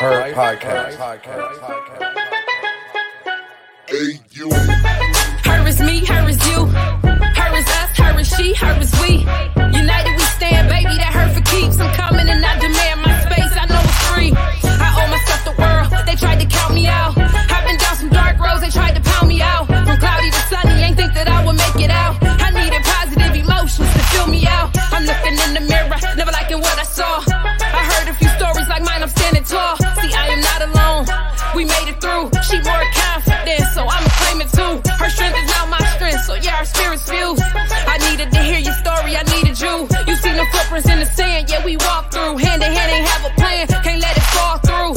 Her podcast. Her is me, her is you. Her is us, her is she, her is we. United we stand, baby, that hurt for keeps. I'm coming and I demand my space, I know it's free. I owe myself the world, they tried to count me out. The footprints in the sand, yeah, we walked through. Hand in hand, ain't have a plan, can't let it fall through.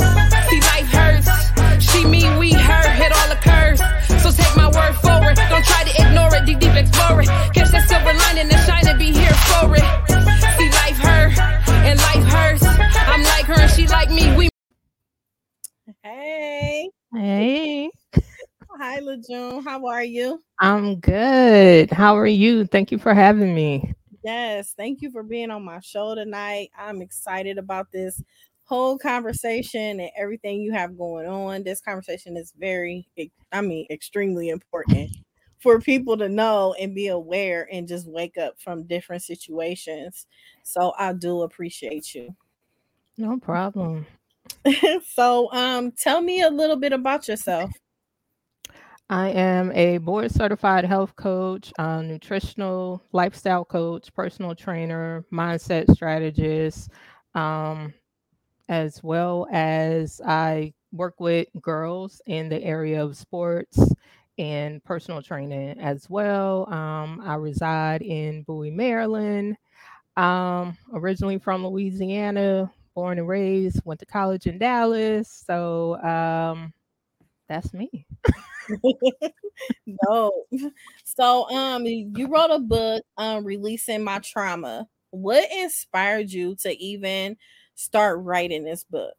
See, life hurts. She, me, we, her, hit all the curves. So take my word forward. Don't try to ignore it, deep, deep explore it. Catch that silver lining and shine and be here for it. See, life hurt, and life hurts. I'm like her and she like me. We Hey, Hey, hi, LeJune. How are you? I'm good. How are you? Thank you for having me. Yes, thank you for being on my show tonight. I'm excited about this whole conversation and everything you have going on. This conversation is very, I mean, extremely important for people to know and be aware and just wake up from different situations. So I do appreciate you. No problem. so, um, tell me a little bit about yourself. I am a board certified health coach, nutritional lifestyle coach, personal trainer, mindset strategist, um, as well as I work with girls in the area of sports and personal training as well. Um, I reside in Bowie, Maryland. Um, originally from Louisiana, born and raised, went to college in Dallas. So um, that's me. no. So um you wrote a book um releasing my trauma. What inspired you to even start writing this book?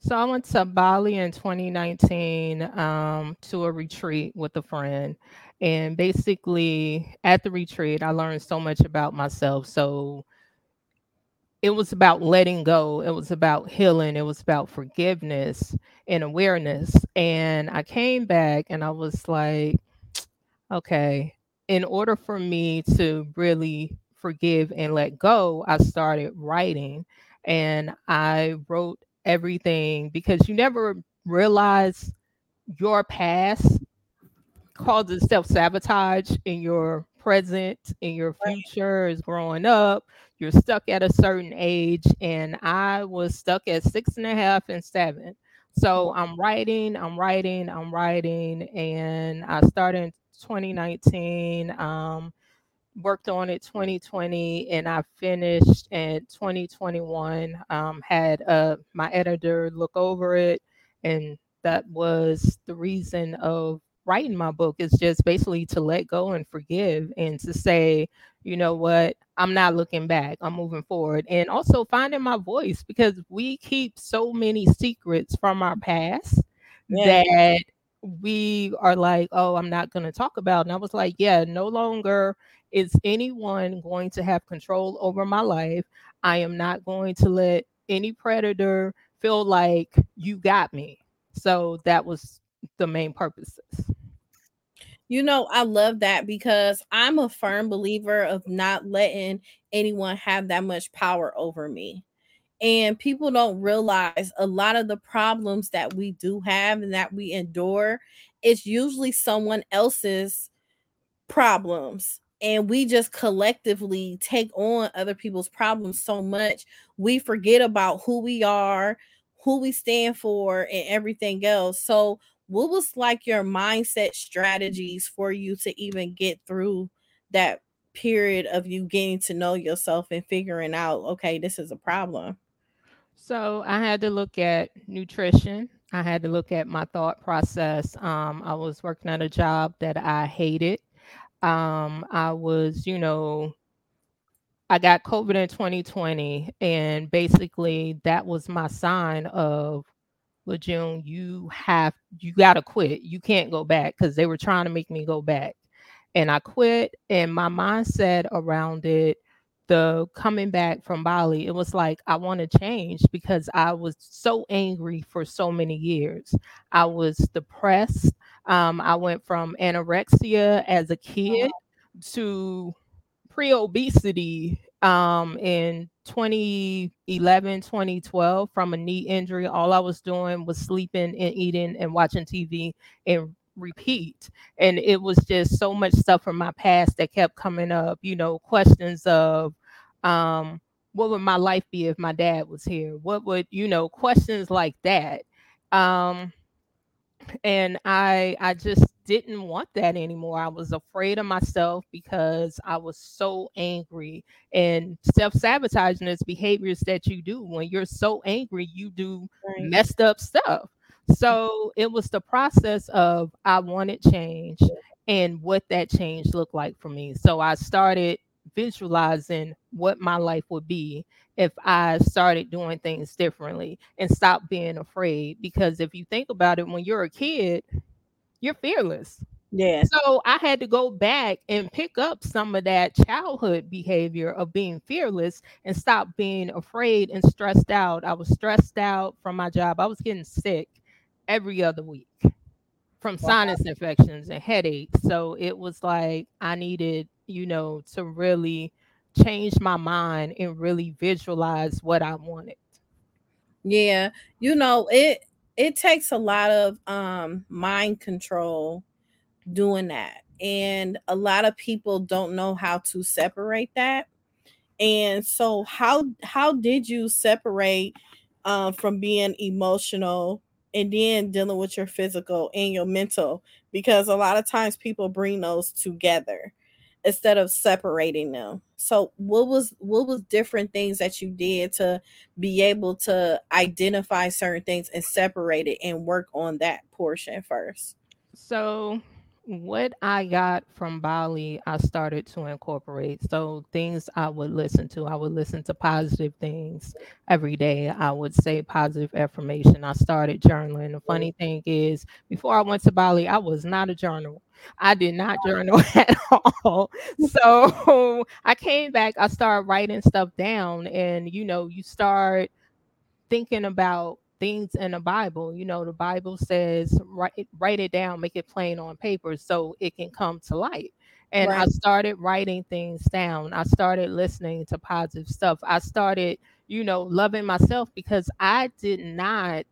So I went to Bali in 2019 um, to a retreat with a friend. And basically, at the retreat, I learned so much about myself. So it was about letting go, it was about healing, it was about forgiveness and awareness. And I came back and I was like, okay, in order for me to really forgive and let go, I started writing and I wrote everything because you never realize your past causes self sabotage in your present, in your future, is growing up. You're stuck at a certain age, and I was stuck at six and a half and seven. So I'm writing, I'm writing, I'm writing, and I started in 2019. Um, worked on it 2020 and I finished in 2021. Um, had uh, my editor look over it, and that was the reason of writing my book. Is just basically to let go and forgive, and to say, you know what, I'm not looking back. I'm moving forward, and also finding my voice because we keep so many secrets from our past Yeah. that we are like, oh, I'm not going to talk about. And I was like, yeah, no longer is anyone going to have control over my life. I am not going to let any predator feel like you got me. So that was the main purposes. You know, I love that because I'm a firm believer of not letting anyone have that much power over me. And people don't realize a lot of the problems that we do have and that we endure, it's usually someone else's problems. And we just collectively take on other people's problems so much, we forget about who we are, who we stand for, and everything else. So, what was like your mindset strategies for you to even get through that period of you getting to know yourself and figuring out, okay, this is a problem? So I had to look at nutrition. I had to look at my thought process. Um, I was working at a job that I hated. Um, I was, you know, I got COVID in 2020, and basically that was my sign of, June, you have, you got to quit. You can't go back because they were trying to make me go back. And I quit, and my mindset around it the coming back from Bali, it was like I want to change because I was so angry for so many years. I was depressed. Um, I went from anorexia as a kid to pre-obesity um, in 2011 2012 from a knee injury all i was doing was sleeping and eating and watching tv and repeat. And it was just so much stuff from my past that kept coming up you know questions of um what would my life be if my dad was here? What would you know questions like that. Um and i i just didn't want that anymore. I was afraid of myself because i was so angry and self-sabotaging is behaviors that you do. When you're so angry you do Right. messed up stuff. So it was the process of i wanted change and what that change looked like for me. So i started visualizing what my life would be if I started doing things differently and stopped being afraid. Because if you think about it, when you're a kid, you're fearless. Yeah. So I had to go back and pick up some of that childhood behavior of being fearless and stop being afraid and stressed out. I was stressed out from my job. I was getting sick every other week from Wow. sinus infections and headaches. So it was like I needed, you know, to really change my mind and really visualize what I wanted. Yeah. You know, it it takes a lot of um mind control doing that. And a lot of people don't know how to separate that. And so how how did you separate um from being emotional and then dealing with your physical and your mental? Because a lot of times people bring those together instead of separating them. So what was what was different things that you did to be able to identify certain things and separate it and work on that portion first? So, what I got from Bali, I started to incorporate. So, things I would listen to, I would listen to positive things every day. I would say positive affirmation. I started journaling. The funny thing is, before I went to Bali, I was not a journal. I did not journal at all. So, I came back, I started writing stuff down, and you know, you start thinking about things in the Bible. You know, the Bible says write it, write it down, make it plain on paper so it can come to light. And I started writing things down. I started listening to positive stuff. I started, you know, loving myself because I did not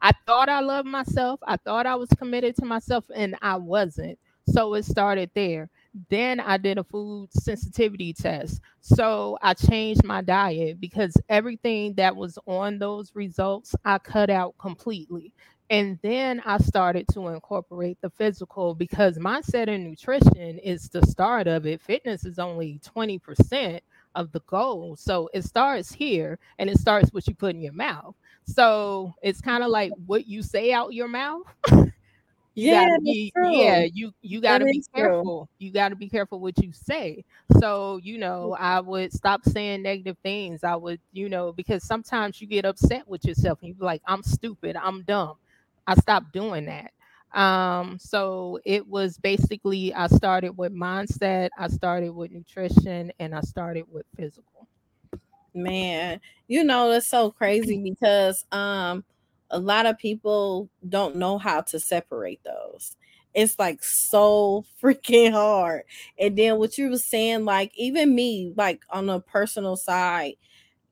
I thought I loved myself. I thought I was committed to myself and I wasn't. So it started there. Then I did a food sensitivity test. So I changed my diet because everything that was on those results I cut out completely. And then I started to incorporate the physical because mindset and nutrition is the start of it. Fitness is only 20% of the goal. So it starts here and it starts what you put in your mouth. So it's kind of like what you say out your mouth you Yeah, gotta be yeah you you gotta be is true. careful. You gotta be careful what you say. So you know i would stop saying negative things. I would you know because sometimes you get upset with yourself and you be like i'm stupid. I'm dumb. I stopped doing that. Um so it was basically i started with mindset i started with nutrition and i started with physical. Man, you know that's so crazy because um a lot of people don't know how to separate those. It's like so freaking hard. And then what you were saying, like even me, like on a personal side,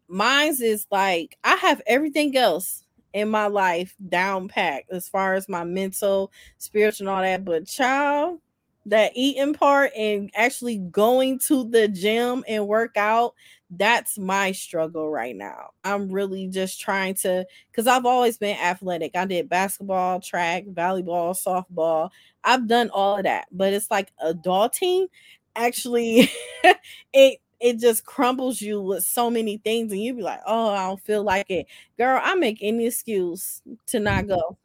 mine's is like I have everything else in my life down packed as far as my mental, spiritual, and all that. But child, that eating part and actually going to the gym and work out, that's my struggle right now. I'm really just trying to because I've always been athletic. I did basketball, track, volleyball, softball. I've done all of that, but it's like adulting actually it it just crumbles you with so many things and you be like oh i don't feel like it girl i make any excuse to not mm-hmm. go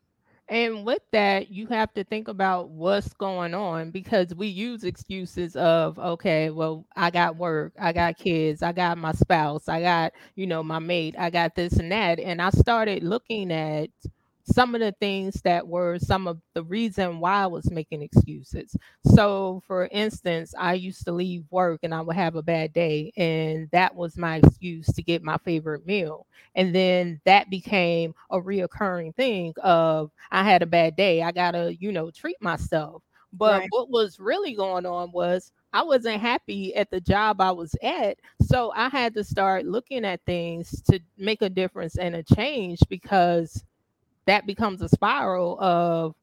And with that, you have to think about what's going on because we use excuses of, okay, well, I got work, I got kids, I got my spouse, I got, you know, my mate, I got this and that. And I started looking at some of the things that were some of the reason why I was making excuses. So, for instance, I used to leave work and I would have a bad day, and that was my excuse to get my favorite meal. And then that became a reoccurring thing of I had a bad day, I gotta, you know, treat myself. But Right. what was really going on was I wasn't happy at the job I was at. So I had to start looking at things to make a difference and a change because that becomes a spiral of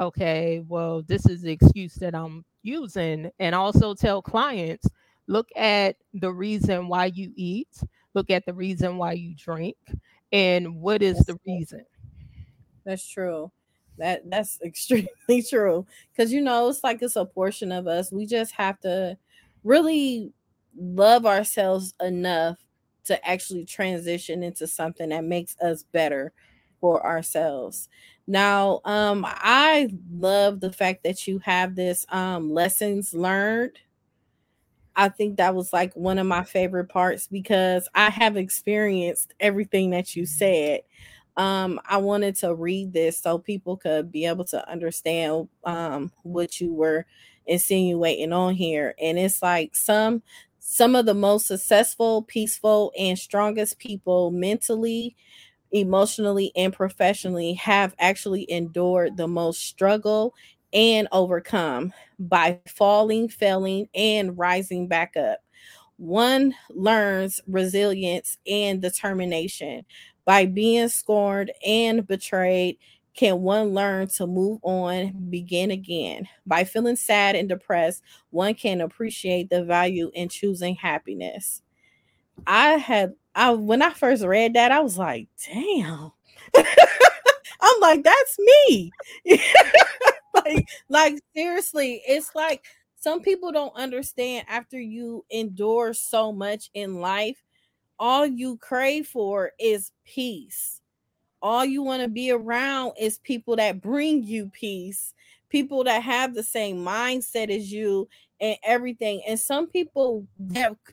okay well this is the excuse that i'm using and also tell clients look at the reason why you eat look at the reason why you drink and what is That's the it. reason That's true. That that's extremely true. Cause you know, it's like it's a portion of us. We just have to really love ourselves enough to actually transition into something that makes us better for ourselves. Now, um, I love the fact that you have this um lessons learned I think that was like one of my favorite parts because I have experienced everything that you said. Um, I wanted to read this so people could be able to understand um what you were insinuating on here. And it's like some some of the most successful, peaceful, and strongest people mentally emotionally and professionally have actually endured the most struggle and overcome by falling, failing, and rising back up. One learns resilience and determination. By being scorned and betrayed, can one learn to move on, begin again? By feeling sad and depressed, one can appreciate the value in choosing happiness. I had I when I first read that, I was like, damn. I'm like, that's me. like, like seriously, it's like some people don't understand after you endure so much in life, all you crave for is peace all you want to be around is people that bring you peace, people that have the same mindset as you and everything. And some people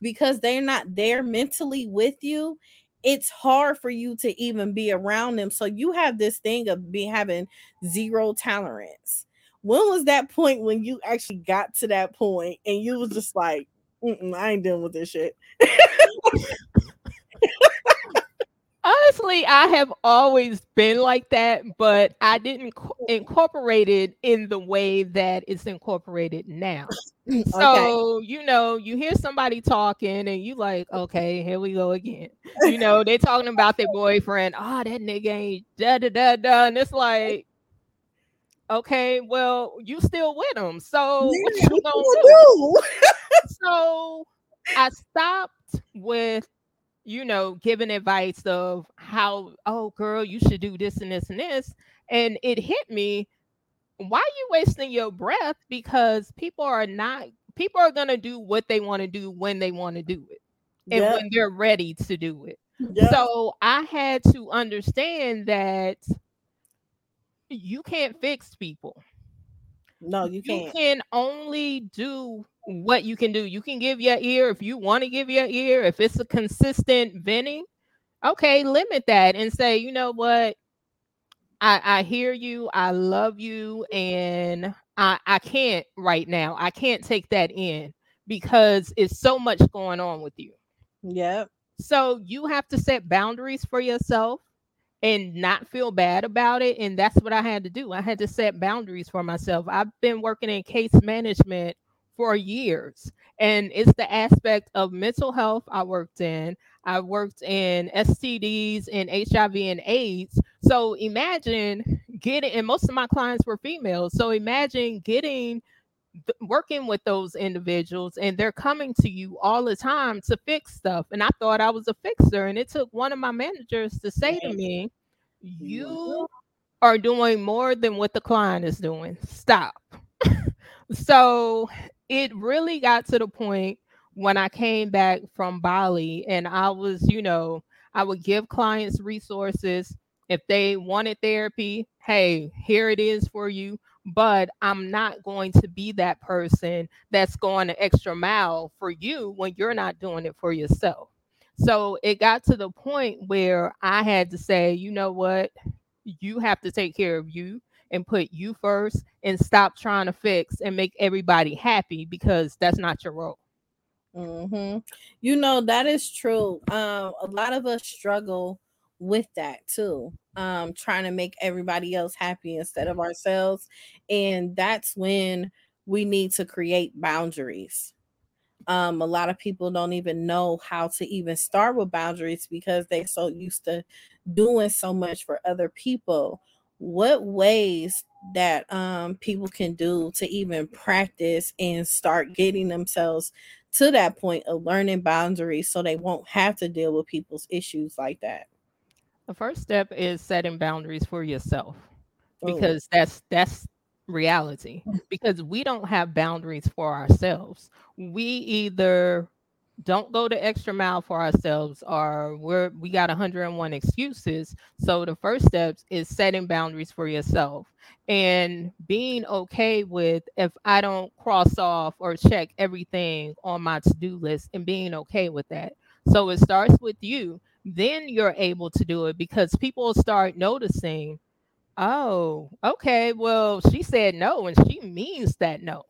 because they're not there mentally with you, it's hard for you to even be around them. So you have this thing of be having zero tolerance. When was that point when you actually got to that point and you was just like, I ain't dealing with this shit? honestly i have always been like that but i didn't co- incorporate it in the way that it's incorporated now okay. So, you know, you hear somebody talking and you like, okay, here we go again. You know, they're talking about their boyfriend. Oh, that nigga ain't da da da da. And it's like, okay, well, you still with him. So what you gonna do? gonna do? So I stopped with, you know, giving advice of how, oh girl, you should do this and this and this. And it hit me why are you wasting your breath? Because people are not people are going to do what they want to do when they want to do it and Yep, when they're ready to do it. Yep. so i had to understand that you can't fix people. No, you you can't. You can only do what you can do. You can give your ear if you want to give your ear if it's a consistent venting okay limit that and say you know what I, I hear you. I love you. And I, I can't right now. I can't take that in because it's so much going on with you. Yep. So you have to set boundaries for yourself and not feel bad about it. And that's what I had to do. I had to set boundaries for myself. I've been working in case management for years, and it's the aspect of mental health I worked in. I worked in STDs and HIV and AIDS. So imagine getting, and most of my clients were females. So imagine getting working with those individuals and they're coming to you all the time to fix stuff. And i thought i was a fixer and it took one of my managers to say to me you are doing more than what the client is doing. Stop. So it really got to the point when i came back from bali and i was you know i would give clients resources if they wanted therapy hey here it is for you but I'm not going to be that person that's going an extra mile for you when you're not doing it for yourself. So it got to the point where I had to say, you know what? you have to take care of you and put you first and stop trying to fix and make everybody happy because that's not your role. Mm-hmm. You know, that is true. Um, a lot of us struggle with that too. Um, trying to make everybody else happy instead of ourselves. And that's when we need to create boundaries. Um, a lot of people don't even know how to even start with boundaries because they're so used to doing so much for other people. What ways that um, people can do to even practice and start getting themselves to that point of learning boundaries so they won't have to deal with people's issues like that? The first step is setting boundaries for yourself oh. because oh. that's that's reality because we don't have boundaries for ourselves. We either don't go the extra mile for ourselves or we're we got 101 excuses so the first steps is setting boundaries for yourself and being okay with if i don't cross off or check everything on my to-do list and being okay with that so it starts with you then you're able to do it because people start noticing Oh, okay. Well, she said no, and she means that no.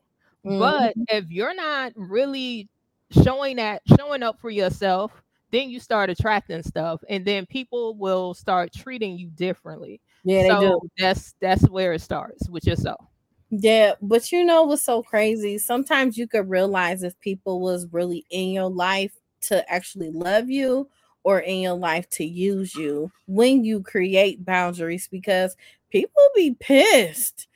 Mm-hmm. But if you're not really showing that, showing up for yourself, then you start attracting stuff, and then people will start treating you differently. Yeah, so they do. That's that's where it starts with yourself. Yeah, but you know what's so crazy? Sometimes you could realize if people was really in your life to actually love you or in your life to use you when you create boundaries because people be pissed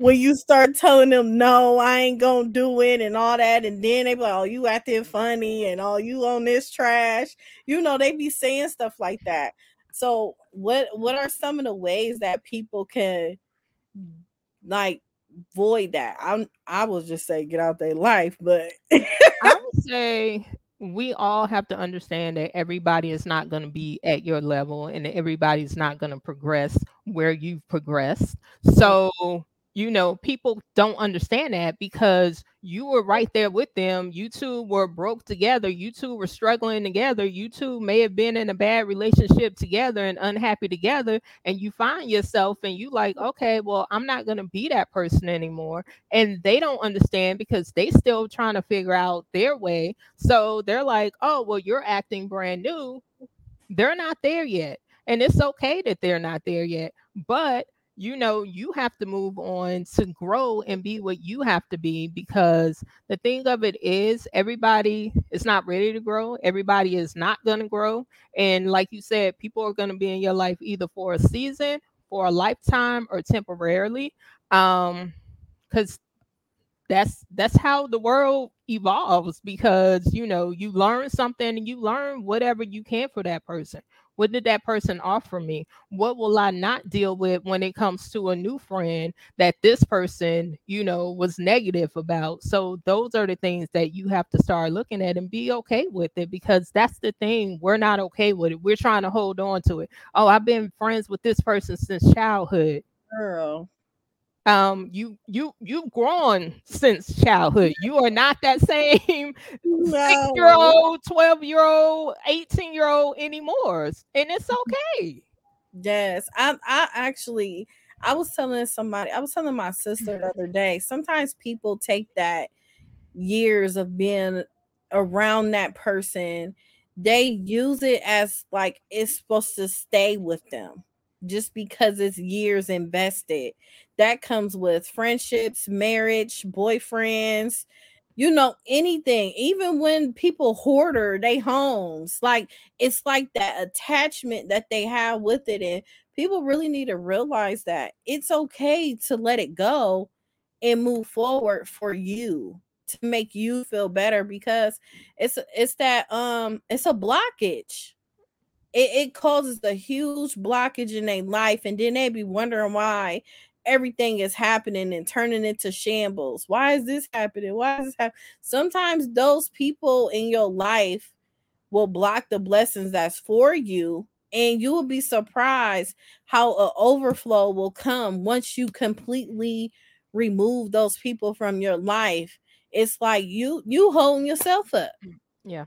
when you start telling them no, I ain't gonna do it and all that, and then they be like, "Oh, you acting funny," and "Oh, you on this trash." You know, they be saying stuff like that. So, what what are some of the ways that people can like void that? I'm I will just say get out their life, but I would say we all have to understand that everybody is not going to be at your level and everybody's not going to progress where you've progressed. So you know, people don't understand that because you were right there with them. You two were broke together. You two were struggling together. You two may have been in a bad relationship together and unhappy together. And you find yourself and you like, okay, well, I'm not going to be that person anymore. And they don't understand because they still trying to figure out their way. So they're like, oh, well, you're acting brand new. They're not there yet. And it's okay that they're not there yet. But you know you have to move on to grow and be what you have to be because the thing of it is everybody is not ready to grow everybody is not going to grow and like you said people are going to be in your life either for a season for a lifetime or temporarily um because that's that's how the world evolves because you know you learn something and you learn whatever you can for that person what did that person offer me? What will I not deal with when it comes to a new friend that this person, you know, was negative about? So those are the things that you have to start looking at and be okay with it because that's the thing. We're not okay with it. We're trying to hold on to it. Oh, I've been friends with this person since childhood. Girl, um you you you've grown since childhood you are not that same no. six year old 12 year old 18 year old anymore and it's okay yes i i actually i was telling somebody i was telling my sister the other day sometimes people take that years of being around that person they use it as like it's supposed to stay with them just because it's years invested. That comes with friendships, marriage, boyfriends, you know, anything. Even when people hoarder they homes, like it's like that attachment that they have with it. And people really need to realize that it's okay to let it go and move forward for you to make you feel better because it's it's that um it's a blockage it, it causes a huge blockage in their life, and then they be wondering why everything is happening and turning into shambles. Why is this happening? Why is this happening? Sometimes those people in your life will block the blessings that's for you, and you will be surprised how an overflow will come once you completely remove those people from your life. It's like you you holding yourself up. Mm, yeah.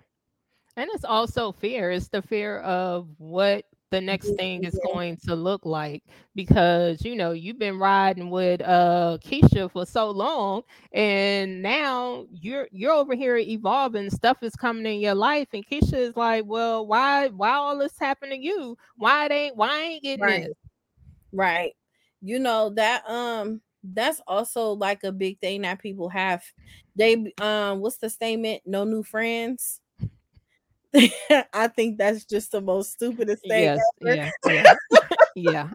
And it's also fear. It's the fear of what the next thing is going to look like because you know you've been riding with uh Keisha for so long and now you're you're over here evolving stuff is coming in your life and Keisha is like well why why all this happened to you why it ain't why I ain't getting Right. this Right. You know that um that's also like a big thing that people have. They um what's the statement? No new friends. I think that's just the most stupidest thing. yes ever. yeah yeah yeah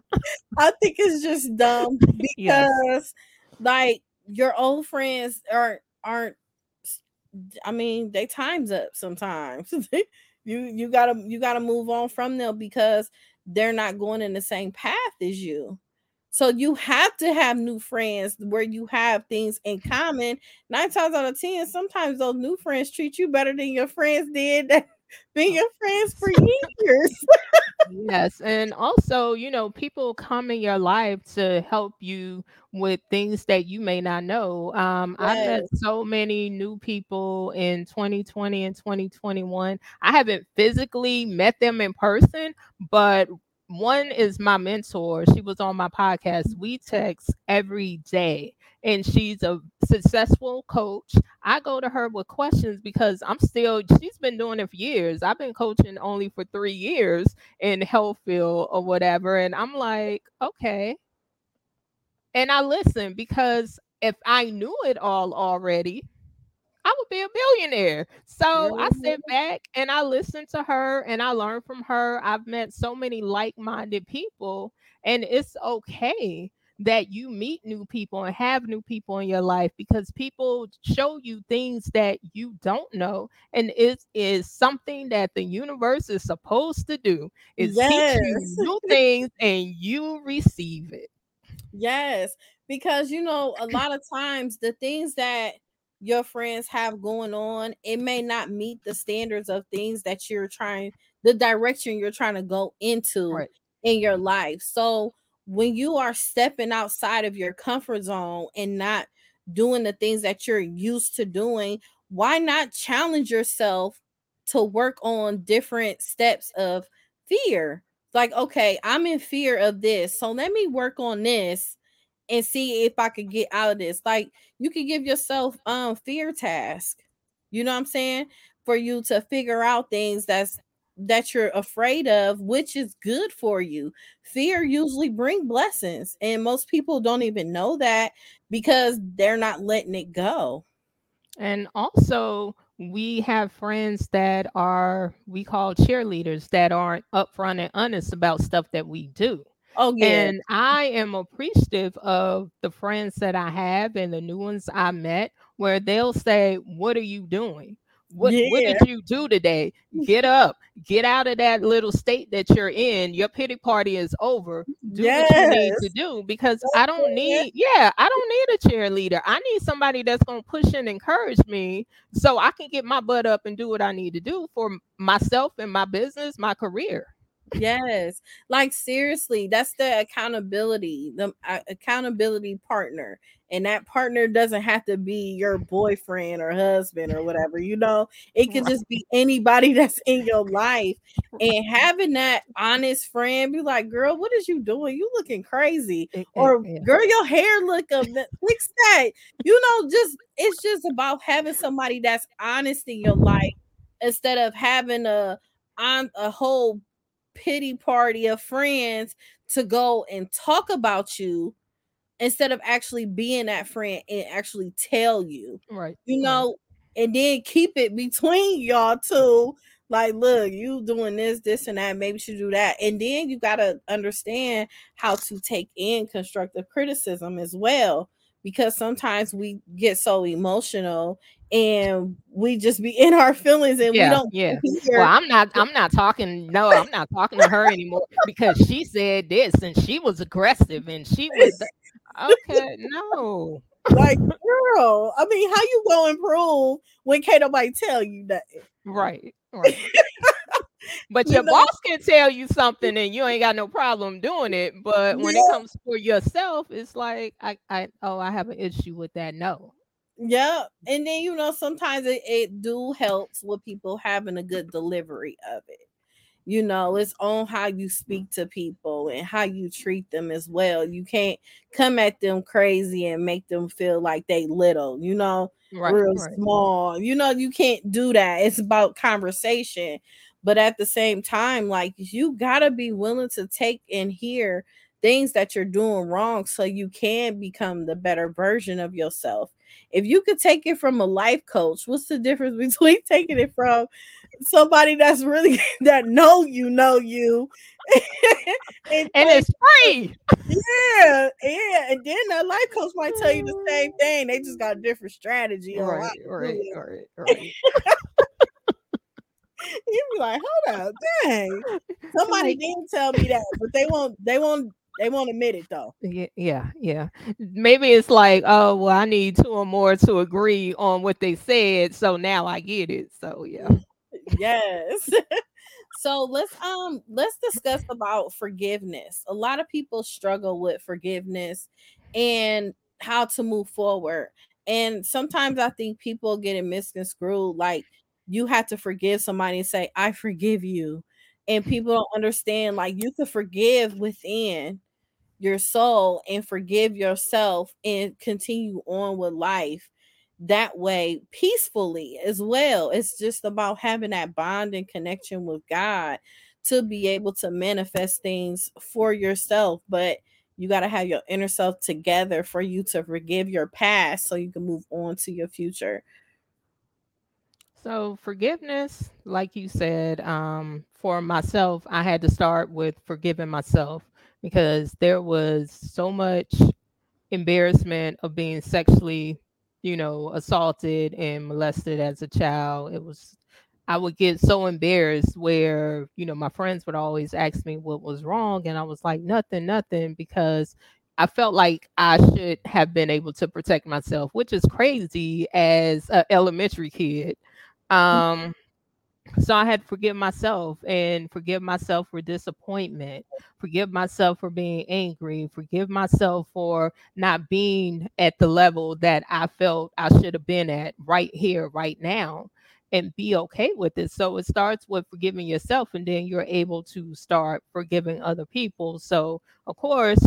I think it's just dumb because Yes. like your old friends aren't aren't I mean, they time's up sometimes. you you gotta you gotta move on from them because they're not going in the same path as you. So you have to have new friends where you have things in common. Nine times out of ten, sometimes those new friends treat you better than your friends did that been your friends for years. Yes, and also, you know, people come in your life to help you with things that you may not know. Um, I met so many new people in 2020 and 2021. I haven't physically met them in person, but one is my mentor. She was on my podcast. We text every day, and she's a successful coach. I go to her with questions because I'm still, she's been doing it for years. I've been coaching only for three years in health field or whatever. And I'm like, okay. And I listen because if I knew it all already, I would be a billionaire. So I mm-hmm. sit back and I listen to her and I learn from her. I've met so many like minded people, and it's okay that you meet new people and have new people in your life because people show you things that you don't know and it is something that the universe is supposed to do is teach you new things and you receive it Yes, because you know, a lot of times the things that your friends have going on, it may not meet the standards of things that you're trying, the direction you're trying to go into Right. in your life. So when you are stepping outside of your comfort zone and not doing the things that you're used to doing, why not challenge yourself to work on different steps of fear? Like, okay, I'm in fear of this, so let me work on this and see if I could get out of this. Like, you can give yourself um fear task. You know what I'm saying? For you to figure out things that's that you're afraid of, which is good for you. Fear usually bring blessings, and most people don't even know that because they're not letting it go. And also, we have friends that are we call cheerleaders that aren't upfront and honest about stuff that we do. Oh yeah, And I am appreciative of the friends that I have and the new ones I met where they'll say, What are you doing? What what did you do today? Get up, get out of that little state that you're in. Your pity party is over. Do what you need to do because I don't need, yeah, I don't need a cheerleader. I need somebody that's gonna push and encourage me so I can get my butt up and do what I need to do for myself and my business, my career. Yes, like seriously, that's the accountability, the uh, accountability partner. And that partner doesn't have to be your boyfriend or husband or whatever, you know, it could just be anybody that's in your life. And having that honest friend be like, girl, what is you doing? You looking crazy. Or girl, your hair look a bit fix that. You know, just it's just about having somebody that's honest in your life instead of having a on a whole pity party of friends to go and talk about you instead of actually being that friend and actually tell you, Right. you right. know, and then keep it between y'all two. Like, look, you doing this, this, and that. Maybe you should do that. And then you got to understand how to take in constructive criticism as well. Because sometimes we get so emotional and we just be in our feelings and we don't yeah. hear Well, I'm not I'm not talking no, I'm not talking to her anymore because she said this and she was aggressive and she was okay, no. like, girl, I mean, how you gonna improve when can't nobody tell you nothing? Right, right. But You your boss can tell you something and you ain't got no problem doing it. But when it comes for yourself, it's like I, I oh, I have an issue with that. No. Yeah, and then you know sometimes it, it do helps with people having a good delivery of it. you know it's on how you speak to people and how you treat them as well you can't come at them crazy and make them feel like they little you know right, real right. small you know you can't do that it's about conversation but at the same time like you gotta be willing to take and hear things that you're doing wrong so you can become the better version of yourself. If you could take it from a life coach what's the difference between taking it from somebody that's really that know you know you and, and it's free. Yeah yeah and then that life coach might tell you the same thing. They just got a different strategy right right, right right you be like hold up dang somebody didn't tell me that but they won't they won't they won't admit it though. Yeah, yeah, yeah. Maybe it's like, oh, well, I need two or more to agree on what they said, so now I get it. So yeah yes. so let's um let's discuss about forgiveness. A lot of people struggle with forgiveness and how to move forward. And sometimes I think people get it misconstrued like you have to forgive somebody and say, I forgive you. And mm-hmm. people don't understand like you can forgive within your soul and forgive yourself and continue on with life that way peacefully as well. It's just about having that bond and connection with God to be able to manifest things for yourself. But you got to have your inner self together for you to forgive your past so you can move on to your future. So, forgiveness, like you said, um, for myself, I had to start with forgiving myself because there was so much embarrassment of being sexually you know, assaulted and molested as a child. It was I would get so embarrassed where, you know, my friends would always ask me what was wrong and I was like nothing, nothing because I felt like I should have been able to protect myself, which is crazy as an elementary kid. Um so I had to forgive myself and forgive myself for disappointment, forgive myself for being angry, forgive myself for not being at the level that I felt I should have been at right here, right now, and be okay with it. So it starts with forgiving yourself, and then you're able to start forgiving other people. So, of course,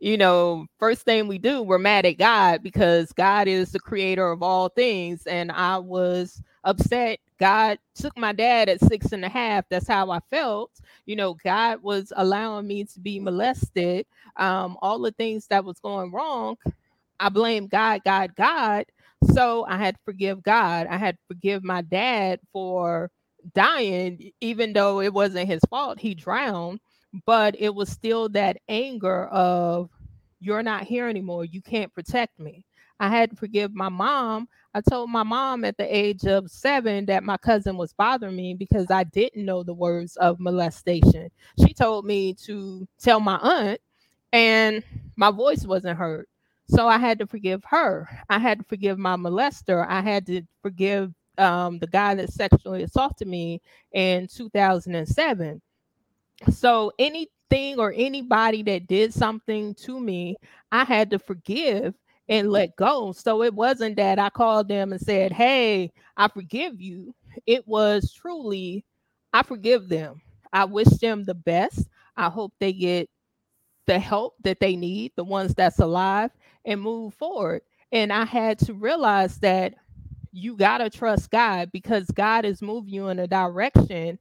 you know, first thing we do, we're mad at God because God is the creator of all things. And I was upset. God took my dad at six and a half. That's how I felt. You know, God was allowing me to be molested. Um, all the things that was going wrong, I blame God, God, God. So I had to forgive God. I had to forgive my dad for dying, even though it wasn't his fault. He drowned but it was still that anger of you're not here anymore. You can't protect me. I had to forgive my mom. I told my mom at the age of seven that my cousin was bothering me because i didn't know the words of molestation. She told me to tell my aunt and my voice wasn't heard. So i had to forgive her. I had to forgive my molester. I had to forgive um, the guy that sexually assaulted me in 2007 so anything or anybody that did something to me, I had to forgive and mm. let go. So it wasn't that I called them and said, Hey, I forgive you. It was truly, I forgive them. I wish them the best. I hope they get the help that they need, the ones that's alive, and move forward. And I had to realize that you got to trust God because God is moving you in a direction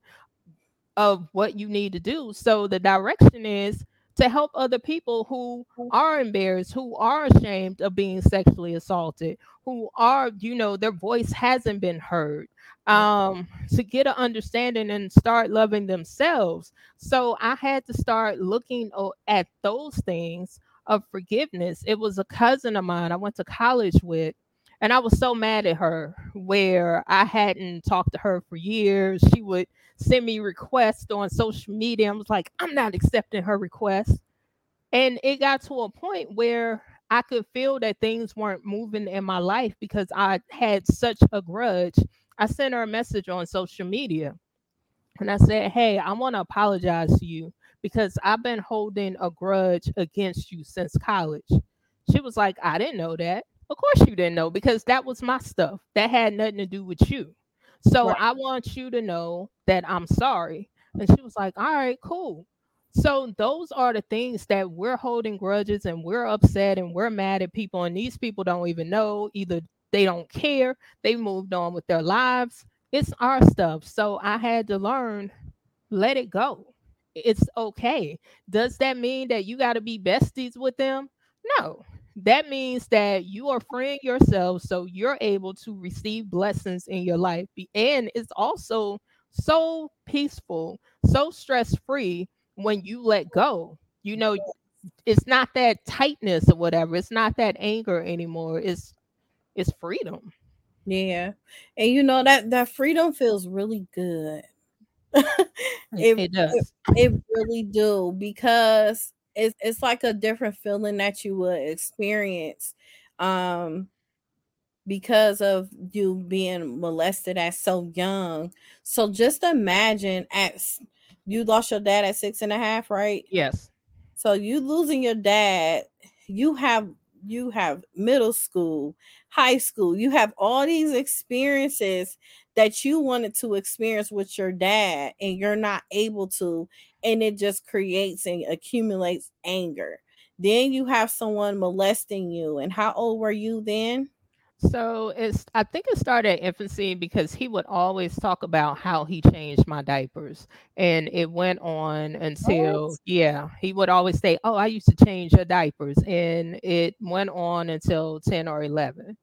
of what you need to do. So the direction is to help other people who are embarrassed, who are ashamed of being sexually assaulted, who are, you know, their voice hasn't been heard, um, to get an understanding and start loving themselves. So I had to start looking at those things of forgiveness. It was a cousin of mine I went to college with. And I was so mad at her where I hadn't talked to her for years. She would send me requests on social media. I was like, I'm not accepting her request. And it got to a point where I could feel that things weren't moving in my life because I had such a grudge. I sent her a message on social media and I said, Hey, I want to apologize to you because I've been holding a grudge against you since college. She was like, I didn't know that. Of course you didn't know because that was my stuff. That had nothing to do with you. So right. I want you to know that I'm sorry. And she was like, All right, cool. So those are the things that we're holding grudges and we're upset and we're mad at people. And these people don't even know either they don't care, they moved on with their lives. It's our stuff. So I had to learn, let it go. It's okay. Does that mean that you got to be besties with them? No. That means that you are freeing yourself so you're able to receive blessings in your life. And it's also so peaceful, so stress free when you let go. You know, it's not that tightness or whatever. It's not that anger anymore. It's it's freedom. Yeah. And you know that that freedom feels really good. it, it does. It, it really do because it's it's like a different feeling that you would experience um because of you being molested at so young. So just imagine at you lost your dad at six and a half, right? Yes. So you losing your dad, you have you have middle school, high school, you have all these experiences that you wanted to experience with your dad and you're not able to and it just creates and accumulates anger then you have someone molesting you and how old were you then so it's I think it started at infancy because he would always talk about how he changed my diapers. And it went on until what? yeah, he would always say, Oh, I used to change your diapers. And it went on until 10 or 11.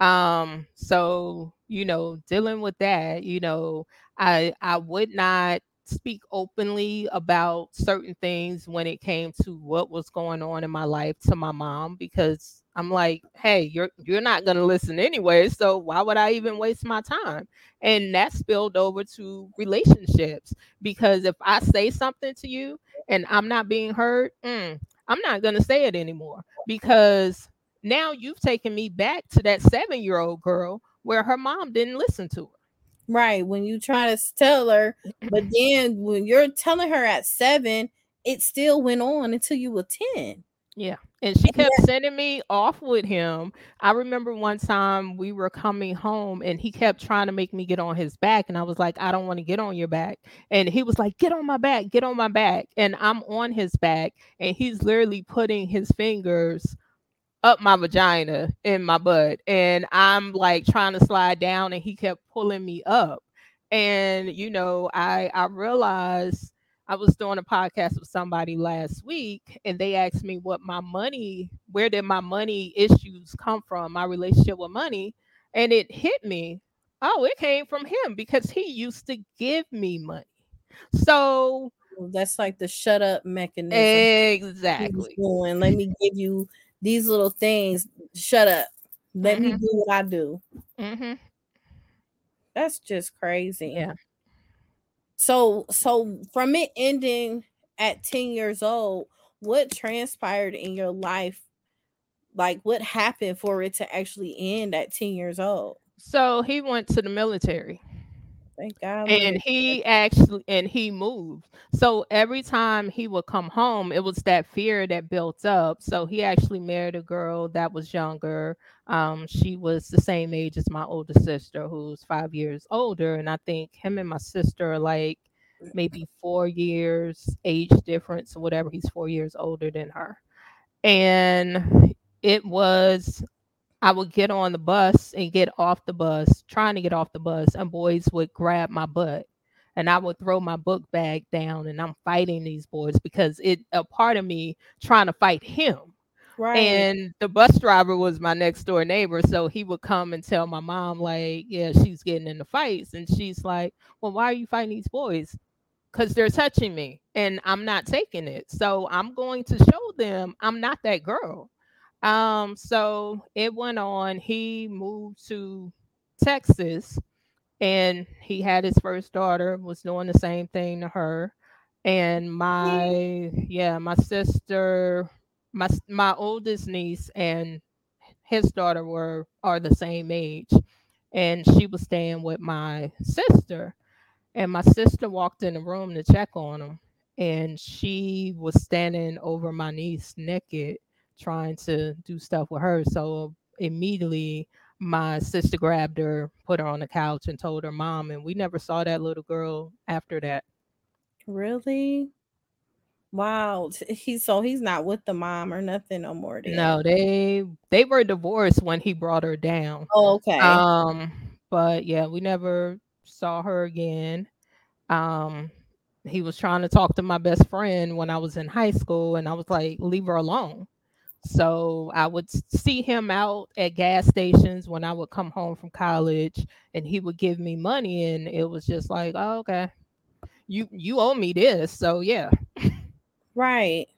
Um, so you know, dealing with that, you know, I I would not speak openly about certain things when it came to what was going on in my life to my mom because I'm like, hey, you're you're not gonna listen anyway, so why would I even waste my time? And that spilled over to relationships because if I say something to you and I'm not being heard, mm, I'm not gonna say it anymore because now you've taken me back to that seven year old girl where her mom didn't listen to her. Right. When you try to tell her, but then when you're telling her at seven, it still went on until you were 10. Yeah. And she kept yeah. sending me off with him. I remember one time we were coming home and he kept trying to make me get on his back. And I was like, I don't want to get on your back. And he was like, Get on my back, get on my back. And I'm on his back. And he's literally putting his fingers up my vagina in my butt and I'm like trying to slide down and he kept pulling me up. And you know, I I realized I was doing a podcast with somebody last week and they asked me what my money, where did my money issues come from, my relationship with money, and it hit me. Oh, it came from him because he used to give me money. So that's like the shut up mechanism. Exactly. Let me give you these little things. Shut up. Let mm-hmm. me do what I do. Mm-hmm. That's just crazy. Yeah. So, so from it ending at 10 years old, what transpired in your life? Like, what happened for it to actually end at 10 years old? So, he went to the military. Thank God. And he actually and he moved. So every time he would come home, it was that fear that built up. So he actually married a girl that was younger. Um, she was the same age as my older sister, who's five years older. And I think him and my sister are like maybe four years age difference or whatever. He's four years older than her. And it was I would get on the bus and get off the bus, trying to get off the bus, and boys would grab my butt. And I would throw my book bag down and I'm fighting these boys because it a part of me trying to fight him. Right. And the bus driver was my next door neighbor. So he would come and tell my mom, like, yeah, she's getting in the fights. And she's like, Well, why are you fighting these boys? Because they're touching me and I'm not taking it. So I'm going to show them I'm not that girl. Um, so it went on. He moved to Texas and he had his first daughter, was doing the same thing to her. And my yeah, my sister, my my oldest niece and his daughter were are the same age. And she was staying with my sister. And my sister walked in the room to check on him. And she was standing over my niece naked trying to do stuff with her. So immediately my sister grabbed her, put her on the couch, and told her mom. And we never saw that little girl after that. Really? Wow. He's so he's not with the mom or nothing no more. Then. No, they they were divorced when he brought her down. Oh, okay. Um, but yeah, we never saw her again. Um, he was trying to talk to my best friend when I was in high school, and I was like, leave her alone. So I would see him out at gas stations when I would come home from college, and he would give me money, and it was just like, oh, okay, you you owe me this, so yeah. Right.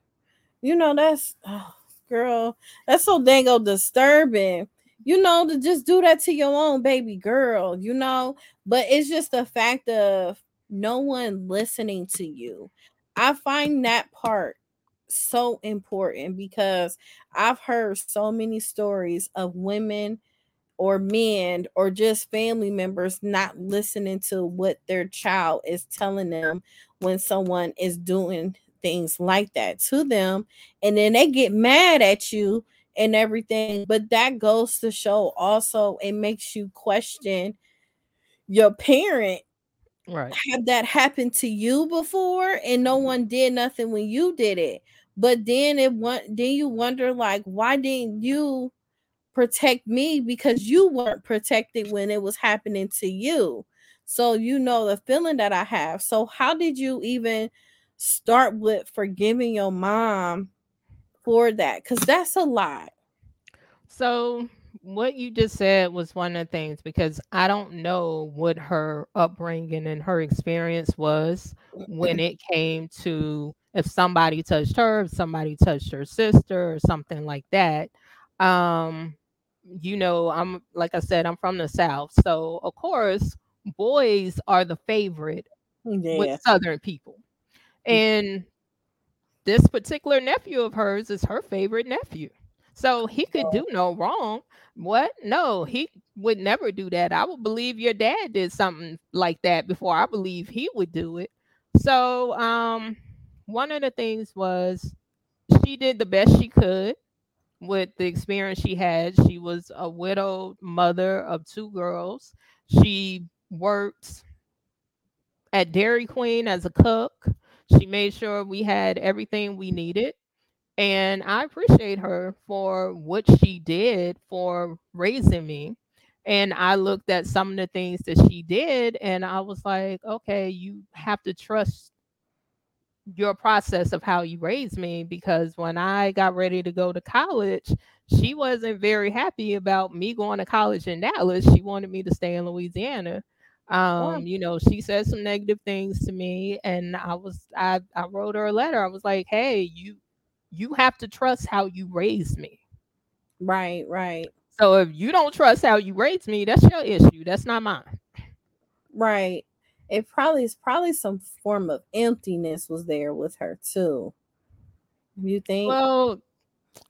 You know, that's oh, girl, that's so dango disturbing. You know, to just do that to your own baby girl, you know, but it's just the fact of no one listening to you. I find that part so important because I've heard so many stories of women or men or just family members not listening to what their child is telling them when someone is doing things like that to them and then they get mad at you and everything but that goes to show also it makes you question your parent. Right. Have that happened to you before and no one did nothing when you did it but then it want then you wonder like why didn't you protect me? Because you weren't protected when it was happening to you. So you know the feeling that i have. So how did you even start with forgiving your mom for that? Because that's a lot. So what you just said was one of the things because I don't know what her upbringing and her experience was when it came to if somebody touched her, if somebody touched her sister or something like that. Um, you know, I'm like I said, I'm from the South. So of course, boys are the favorite yeah. with Southern people. Mm. And this particular nephew of hers is her favorite nephew. So he could do no wrong. What? No, he would never do that. I would believe your dad did something like that before I believe he would do it. So, um, one of the things was she did the best she could with the experience she had. She was a widowed mother of two girls. She worked at Dairy Queen as a cook. She made sure we had everything we needed. And I appreciate her for what she did for raising me. And I looked at some of the things that she did and I was like, okay, you have to trust your process of how you raised me because when I got ready to go to college, she wasn't very happy about me going to college in Dallas. She wanted me to stay in Louisiana. Um, you know, she said some negative things to me and I was I I wrote her a letter. I was like, "Hey, you you have to trust how you raised me." Right, right. So if you don't trust how you raised me, that's your issue. That's not mine. Right it probably is probably some form of emptiness was there with her too. You think? Well,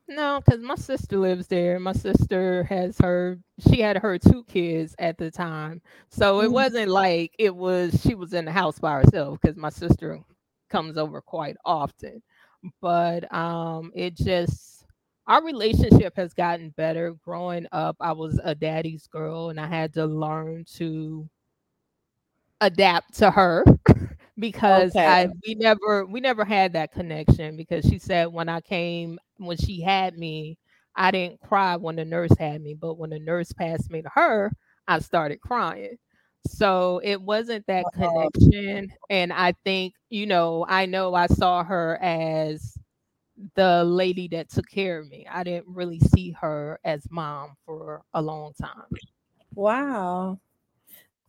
no, because my sister lives there. My sister has her, she had her two kids at the time. So it mm-hmm. wasn't like it was, she was in the house by herself because my sister comes over quite often. But um, it just, our relationship has gotten better. Growing up, I was a daddy's girl and I had to learn to adapt to her because okay. I we never we never had that connection because she said when I came when she had me I didn't cry when the nurse had me but when the nurse passed me to her I started crying so it wasn't that uh-huh. connection and I think you know I know I saw her as the lady that took care of me I didn't really see her as mom for a long time wow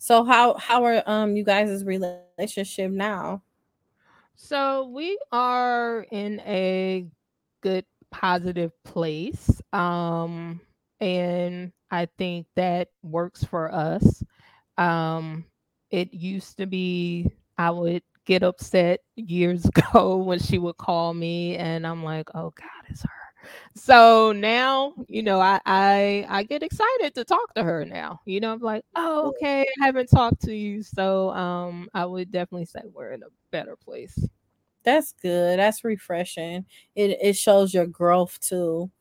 so how how are um you guys' relationship now? So we are in a good positive place. Um and I think that works for us. Um it used to be I would get upset years ago when she would call me and I'm like, "Oh god, it's her." So now you know I, I i get excited to talk to her now you know i'm like oh okay i haven't talked to you. So um i would definitely say we're in a better place. That's good that's refreshing it, it shows your growth too.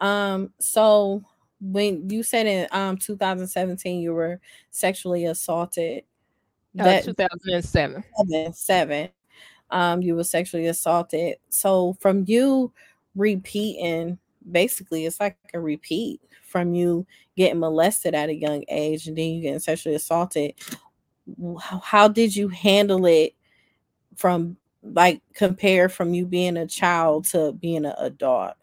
Um so when you said in um 2017 you were sexually assaulted uh, that uh, 2007 seven, seven um, you were sexually assaulted. So from you repeating, basically, it's like a repeat from you getting molested at a young age and then you getting sexually assaulted. How did you handle it from like compare from you being a child to being an adult?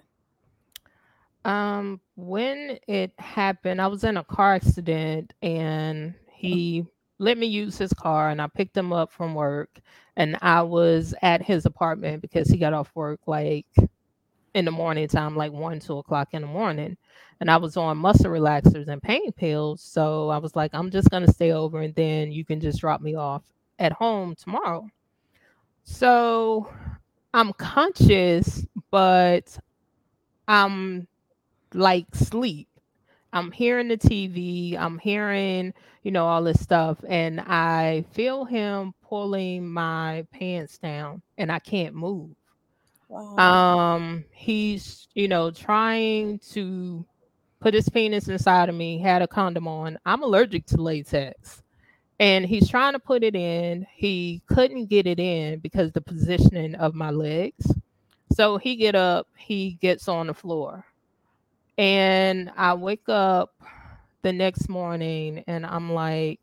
Um, when it happened, I was in a car accident and he let me use his car and I picked him up from work and I was at his apartment because he got off work like in the morning time, like one, two o'clock in the morning. And I was on muscle relaxers and pain pills. So I was like, I'm just gonna stay over and then you can just drop me off at home tomorrow. So I'm conscious, but I'm like sleep. I'm hearing the TV, I'm hearing, you know, all this stuff, and I feel him pulling my pants down and I can't move. Wow. Um, he's, you know, trying to put his penis inside of me, had a condom on. I'm allergic to latex. And he's trying to put it in. He couldn't get it in because the positioning of my legs. So he get up, he gets on the floor and I wake up the next morning and I'm like,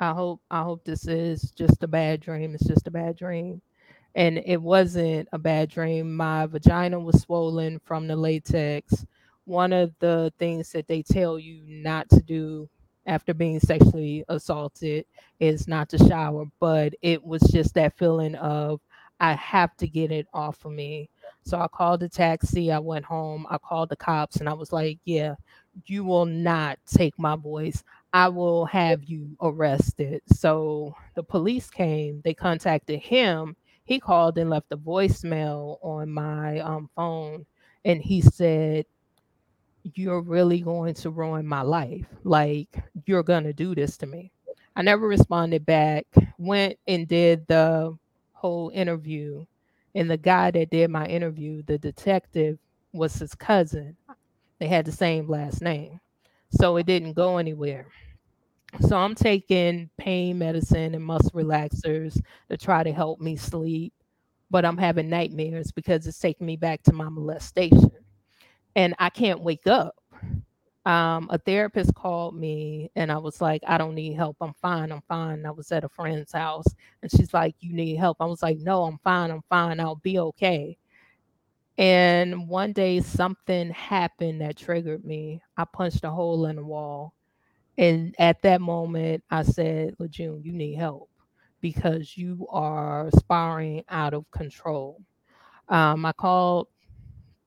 I hope I hope this is just a bad dream. It's just a bad dream. And it wasn't a bad dream. My vagina was swollen from the latex. One of the things that they tell you not to do after being sexually assaulted is not to shower, but it was just that feeling of I have to get it off of me. So I called a taxi. I went home. I called the cops and I was like, yeah, you will not take my voice. I will have you arrested. So the police came, they contacted him. He called and left a voicemail on my um, phone. And he said, You're really going to ruin my life. Like, you're going to do this to me. I never responded back, went and did the whole interview and the guy that did my interview, the detective, was his cousin. They had the same last name. So it didn't go anywhere. So I'm taking pain medicine and muscle relaxers to try to help me sleep, but I'm having nightmares because it's taking me back to my molestation. And I can't wake up um, a therapist called me and I was like, I don't need help. I'm fine. I'm fine. I was at a friend's house and she's like, You need help. I was like, No, I'm fine. I'm fine. I'll be okay. And one day something happened that triggered me. I punched a hole in the wall. And at that moment, I said, LeJune, you need help because you are spiraling out of control. Um, I called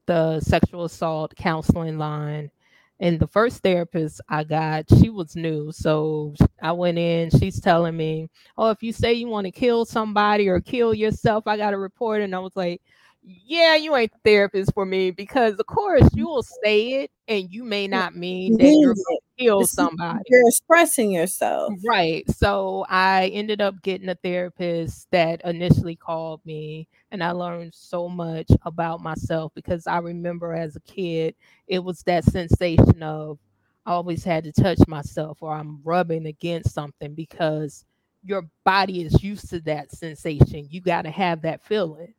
the sexual assault counseling line and the first therapist I got, she was new. So I went in, she's telling me, Oh, if you say you want to kill somebody or kill yourself, I got a report. And I was like, yeah, you ain't the therapist for me because of course you will say it and you may not mean that you're kill somebody. You're expressing yourself. Right. So I ended up getting a therapist that initially called me and I learned so much about myself because I remember as a kid, it was that sensation of I always had to touch myself or I'm rubbing against something because your body is used to that sensation. You got to have that feeling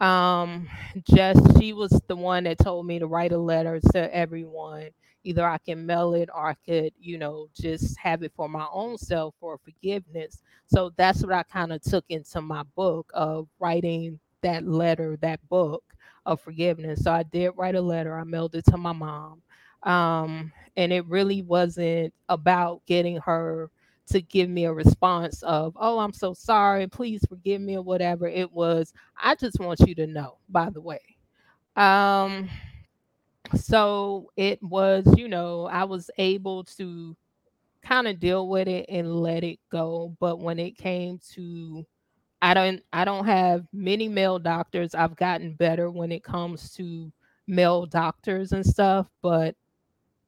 um just she was the one that told me to write a letter to everyone either i can mail it or i could you know just have it for my own self for forgiveness so that's what i kind of took into my book of writing that letter that book of forgiveness so i did write a letter i mailed it to my mom um and it really wasn't about getting her to give me a response of, oh, I'm so sorry, please forgive me, or whatever. It was, I just want you to know, by the way. Um, so it was, you know, I was able to kind of deal with it and let it go. But when it came to I don't I don't have many male doctors. I've gotten better when it comes to male doctors and stuff, but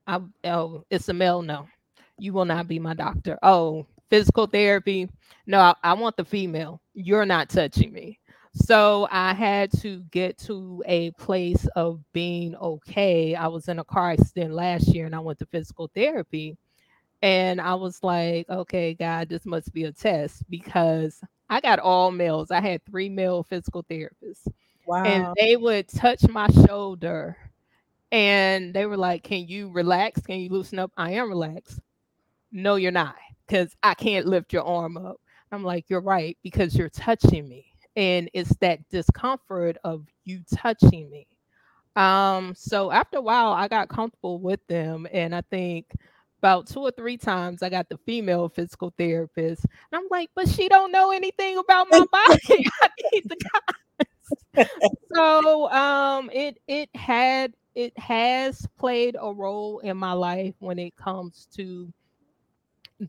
I oh, it's a male no you will not be my doctor. Oh, physical therapy. No, I, I want the female. You're not touching me. So I had to get to a place of being okay. I was in a car accident last year and I went to physical therapy. And I was like, okay, God, this must be a test because I got all males. I had three male physical therapists. Wow. And they would touch my shoulder and they were like, Can you relax? Can you loosen up? I am relaxed. No, you're not, because I can't lift your arm up. I'm like, You're right, because you're touching me. And it's that discomfort of you touching me. Um, so after a while, I got comfortable with them. And I think about two or three times I got the female physical therapist. And I'm like, but she don't know anything about my body. I need the guys. so um it it had it has played a role in my life when it comes to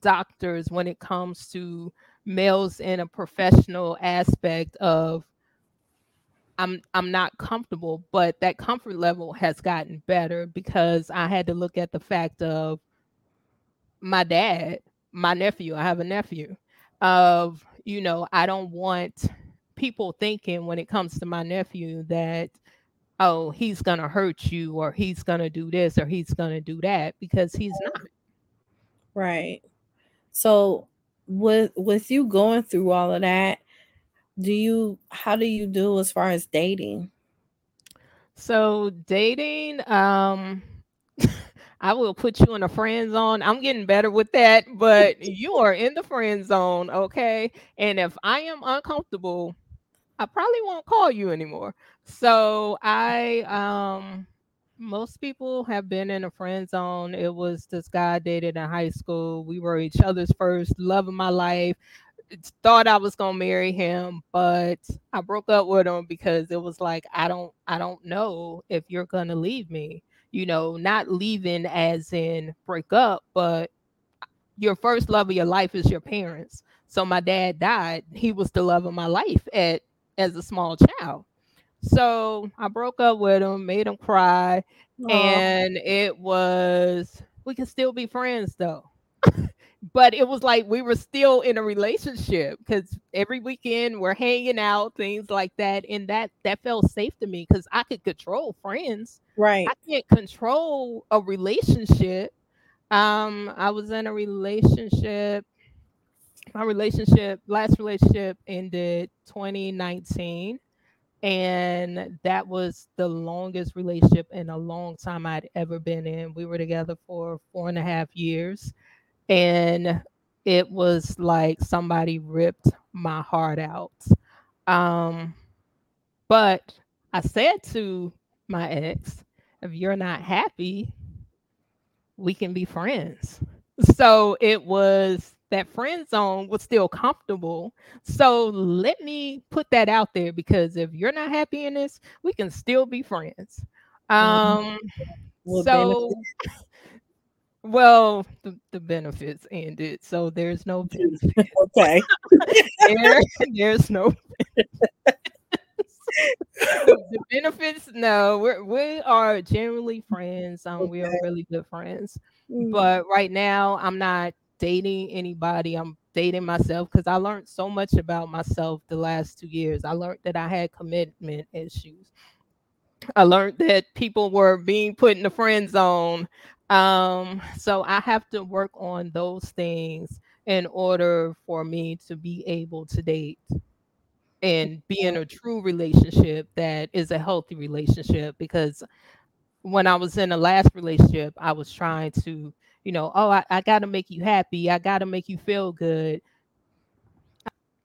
doctors, when it comes to males in a professional aspect of I'm I'm not comfortable, but that comfort level has gotten better because I had to look at the fact of my dad, my nephew, I have a nephew, of you know, I don't want people thinking when it comes to my nephew that oh, he's going to hurt you or he's going to do this or he's going to do that because he's not. Right. So with with you going through all of that, do you how do you do as far as dating? So dating um I will put you in a friend zone. I'm getting better with that, but you are in the friend zone, okay? And if I am uncomfortable, I probably won't call you anymore. So I um most people have been in a friend zone. It was this guy I dated in high school. We were each other's first love of my life. Thought I was gonna marry him, but I broke up with him because it was like I don't I don't know if you're gonna leave me. You know, not leaving as in break up, but your first love of your life is your parents. So my dad died. He was the love of my life at as a small child. So I broke up with him, made him cry, Aww. and it was we can still be friends though. but it was like we were still in a relationship because every weekend we're hanging out, things like that, and that that felt safe to me because I could control friends. Right. I can't control a relationship. Um, I was in a relationship my relationship, last relationship ended 2019. And that was the longest relationship in a long time I'd ever been in. We were together for four and a half years. And it was like somebody ripped my heart out. Um, but I said to my ex, if you're not happy, we can be friends. So it was that friend zone was still comfortable. So let me put that out there because if you're not happy in this, we can still be friends. Mm-hmm. Um well, so well the, the benefits ended, so there's no benefits. okay. there, there's no the benefits no we're we are generally friends um okay. we are really good friends mm-hmm. but right now i'm not dating anybody. I'm dating myself because I learned so much about myself the last two years. I learned that I had commitment issues. I learned that people were being put in the friend zone. Um, so I have to work on those things in order for me to be able to date and be in a true relationship that is a healthy relationship because when I was in the last relationship, I was trying to you know, oh, I, I got to make you happy. I got to make you feel good.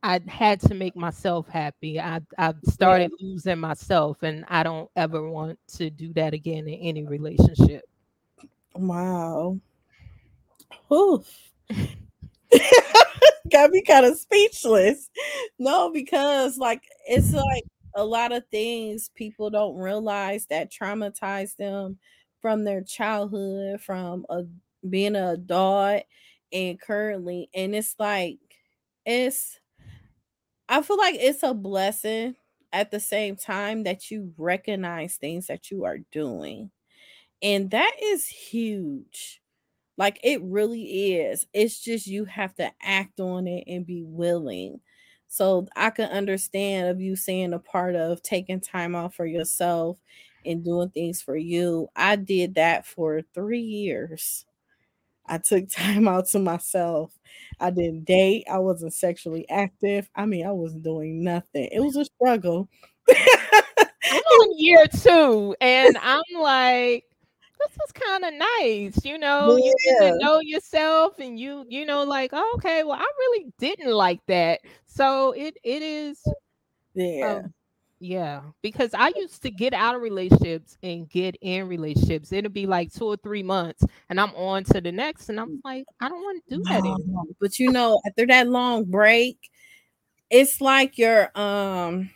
I had to make myself happy. I I started yeah. losing myself, and I don't ever want to do that again in any relationship. Wow. Oof. Got me kind of speechless. No, because like it's like a lot of things people don't realize that traumatize them from their childhood, from a being a adult and currently and it's like it's I feel like it's a blessing at the same time that you recognize things that you are doing. And that is huge. Like it really is. It's just you have to act on it and be willing. So I can understand of you saying a part of taking time off for yourself and doing things for you. I did that for 3 years. I took time out to myself. I didn't date. I wasn't sexually active. I mean, I wasn't doing nothing. It was a struggle. I'm on year two, and I'm like, this is kind of nice, you know. You get Yeah. to know yourself, and you, you know, like, oh, okay, well, I really didn't like that. So it, it is, Yeah. um, yeah, because I used to get out of relationships and get in relationships. It'll be like two or three months, and I'm on to the next, and I'm like, I don't want to do that No, anymore. But you know, after that long break, it's like you're um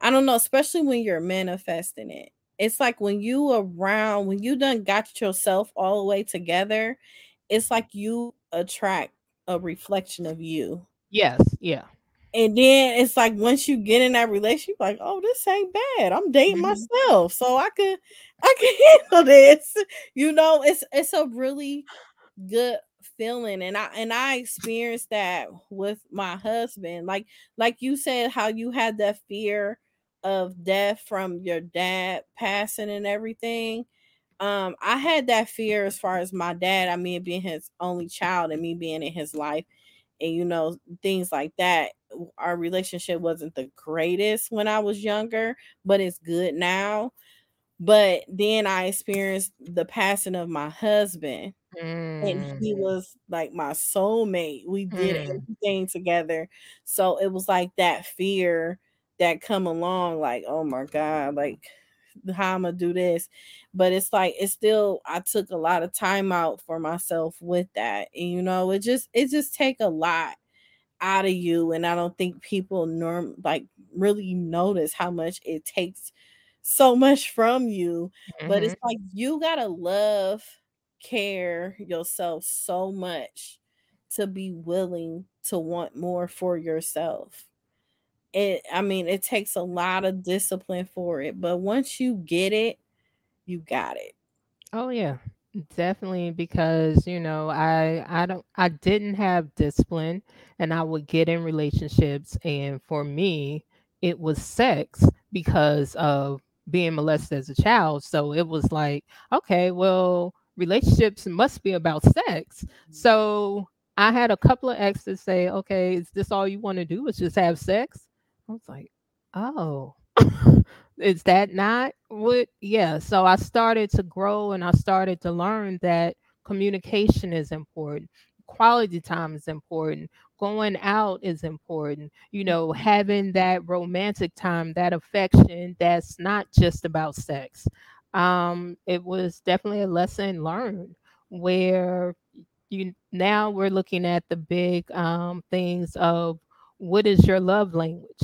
I don't know, especially when you're manifesting it. It's like when you around, when you done got yourself all the way together, it's like you attract a reflection of you. Yes, yeah. And then it's like once you get in that relationship, like, oh, this ain't bad. I'm dating Mhm. myself, so I could, I can handle this. You know, it's it's a really good feeling, and I and I experienced that with my husband. Like like you said, how you had that fear of death from your dad passing and everything. Um, I had that fear as far as my dad. I mean, being his only child and me being in his life and you know things like that our relationship wasn't the greatest when i was younger but it's good now. But then i experienced the passing of my husband and he Mm, was like my soulmate. We did mm, everything together. So it was like that fear that come along like oh my god like how i'm gonna do this? But it's like it's still i took a lot of time out for myself with that and you know it just it just take a lot out of you and i don't think people norm like really notice how much it takes so much from you but mhm. it's like you gotta love care yourself so much to be willing to want more for yourself. It i mean it takes a lot of discipline for it but once you get it you got it. Oh yeah, definitely because you know I I don't I didn't have discipline and I would get in relationships and for me it was sex because of being molested as a child. So it was like, okay, well, relationships must be about sex. Mm-hmm. So I had a couple of exes say, okay, is this all you want to do? Is just have sex? I was like, oh. is that not what yeah so i started to grow and i started to learn that communication is important quality time is important going out is important you know having that romantic time that affection that's not just about sex. Um it was definitely a lesson learned where you now we're looking at the big um things of what is your love language?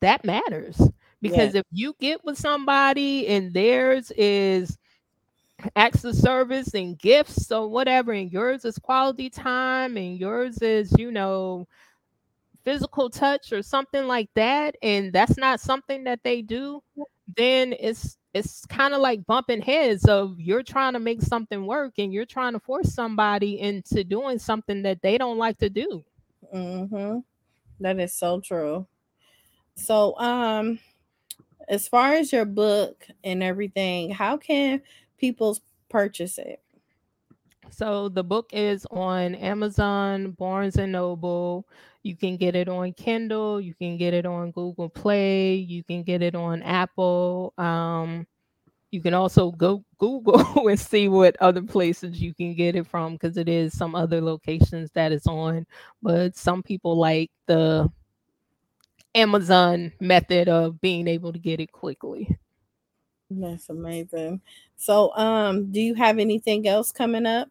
That matters yeah. because if you get with somebody and theirs is acts of service and gifts or whatever and yours is quality time and yours is you know physical touch or something like that and that's not something that they do then it's it's kind of like bumping heads of you're trying to make something work and you're trying to force somebody into doing something that they don't like to do. Mm-hmm. that is so true. So um as far as your book and everything how can people purchase it So the book is on Amazon, Barnes and Noble. You can get it on Kindle. You can get it on Google Play. You can get it on Apple. Um, you can also go Google and see what other places you can get it from because it is some other locations that it's on. But some people like the Amazon method of being able to get it quickly. that's amazing so um do you have anything else coming up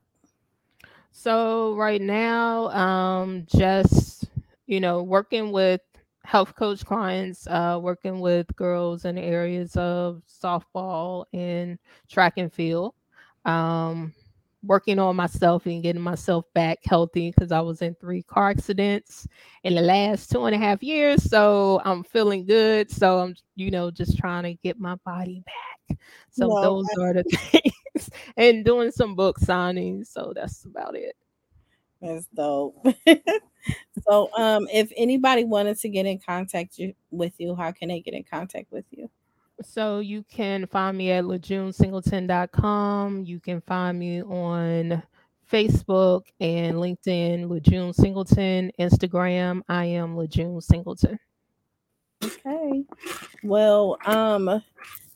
So right now, um, just you know, working with health coach clients, uh, working with girls in areas of softball and track and field. Um, working on myself and getting myself back healthy because I was in three car accidents in the last two and a half years. So I'm feeling good. So I'm, you know, just trying to get my body back. So no those are the things and doing some book signings. So that's about it. that's dope so um if anybody wanted to get in contact you, with you how can they get in contact with you So you can find me at lejeunesingleton.com. You can find me on Facebook and LinkedIn, Lejune Singleton, Instagram, I am Lejune Singleton. Okay. Well, um,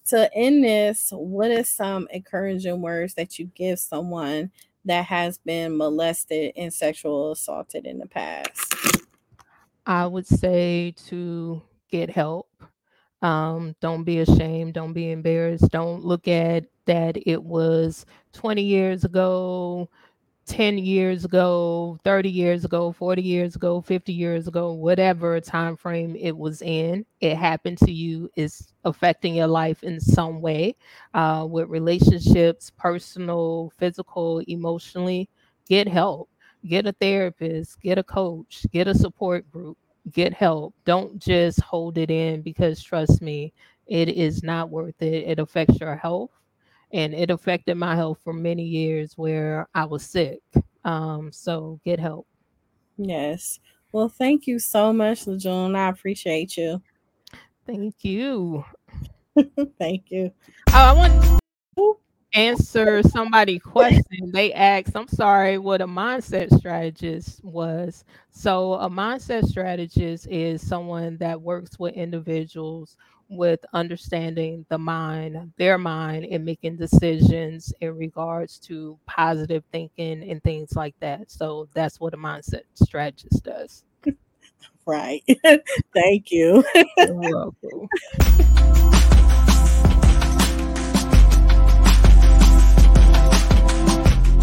to end this, what is some encouraging words that you give someone that has been molested and sexual assaulted in the past? I would say to get help. Um, don't be ashamed. Don't be embarrassed. Don't look at that it was 20 years ago 10 years ago 30 years ago 40 years ago 50 years ago whatever time frame it was in it happened to you It's affecting your life in some way uh, with relationships personal physical emotionally get help get a therapist get a coach get a support group get help don't just hold it in because trust me it is not worth it it affects your health and it affected my health for many years where I was sick. Um, so get help. Yes. Well, thank you so much, Lejeune. I appreciate you. Thank you. thank you. Oh, I want answer somebody question they asked i'm sorry what a mindset strategist was. So a mindset strategist is someone that works with individuals with understanding the mind their mind and making decisions in regards to positive thinking and things like that. So that's what a mindset strategist does. Right. Thank you. You're welcome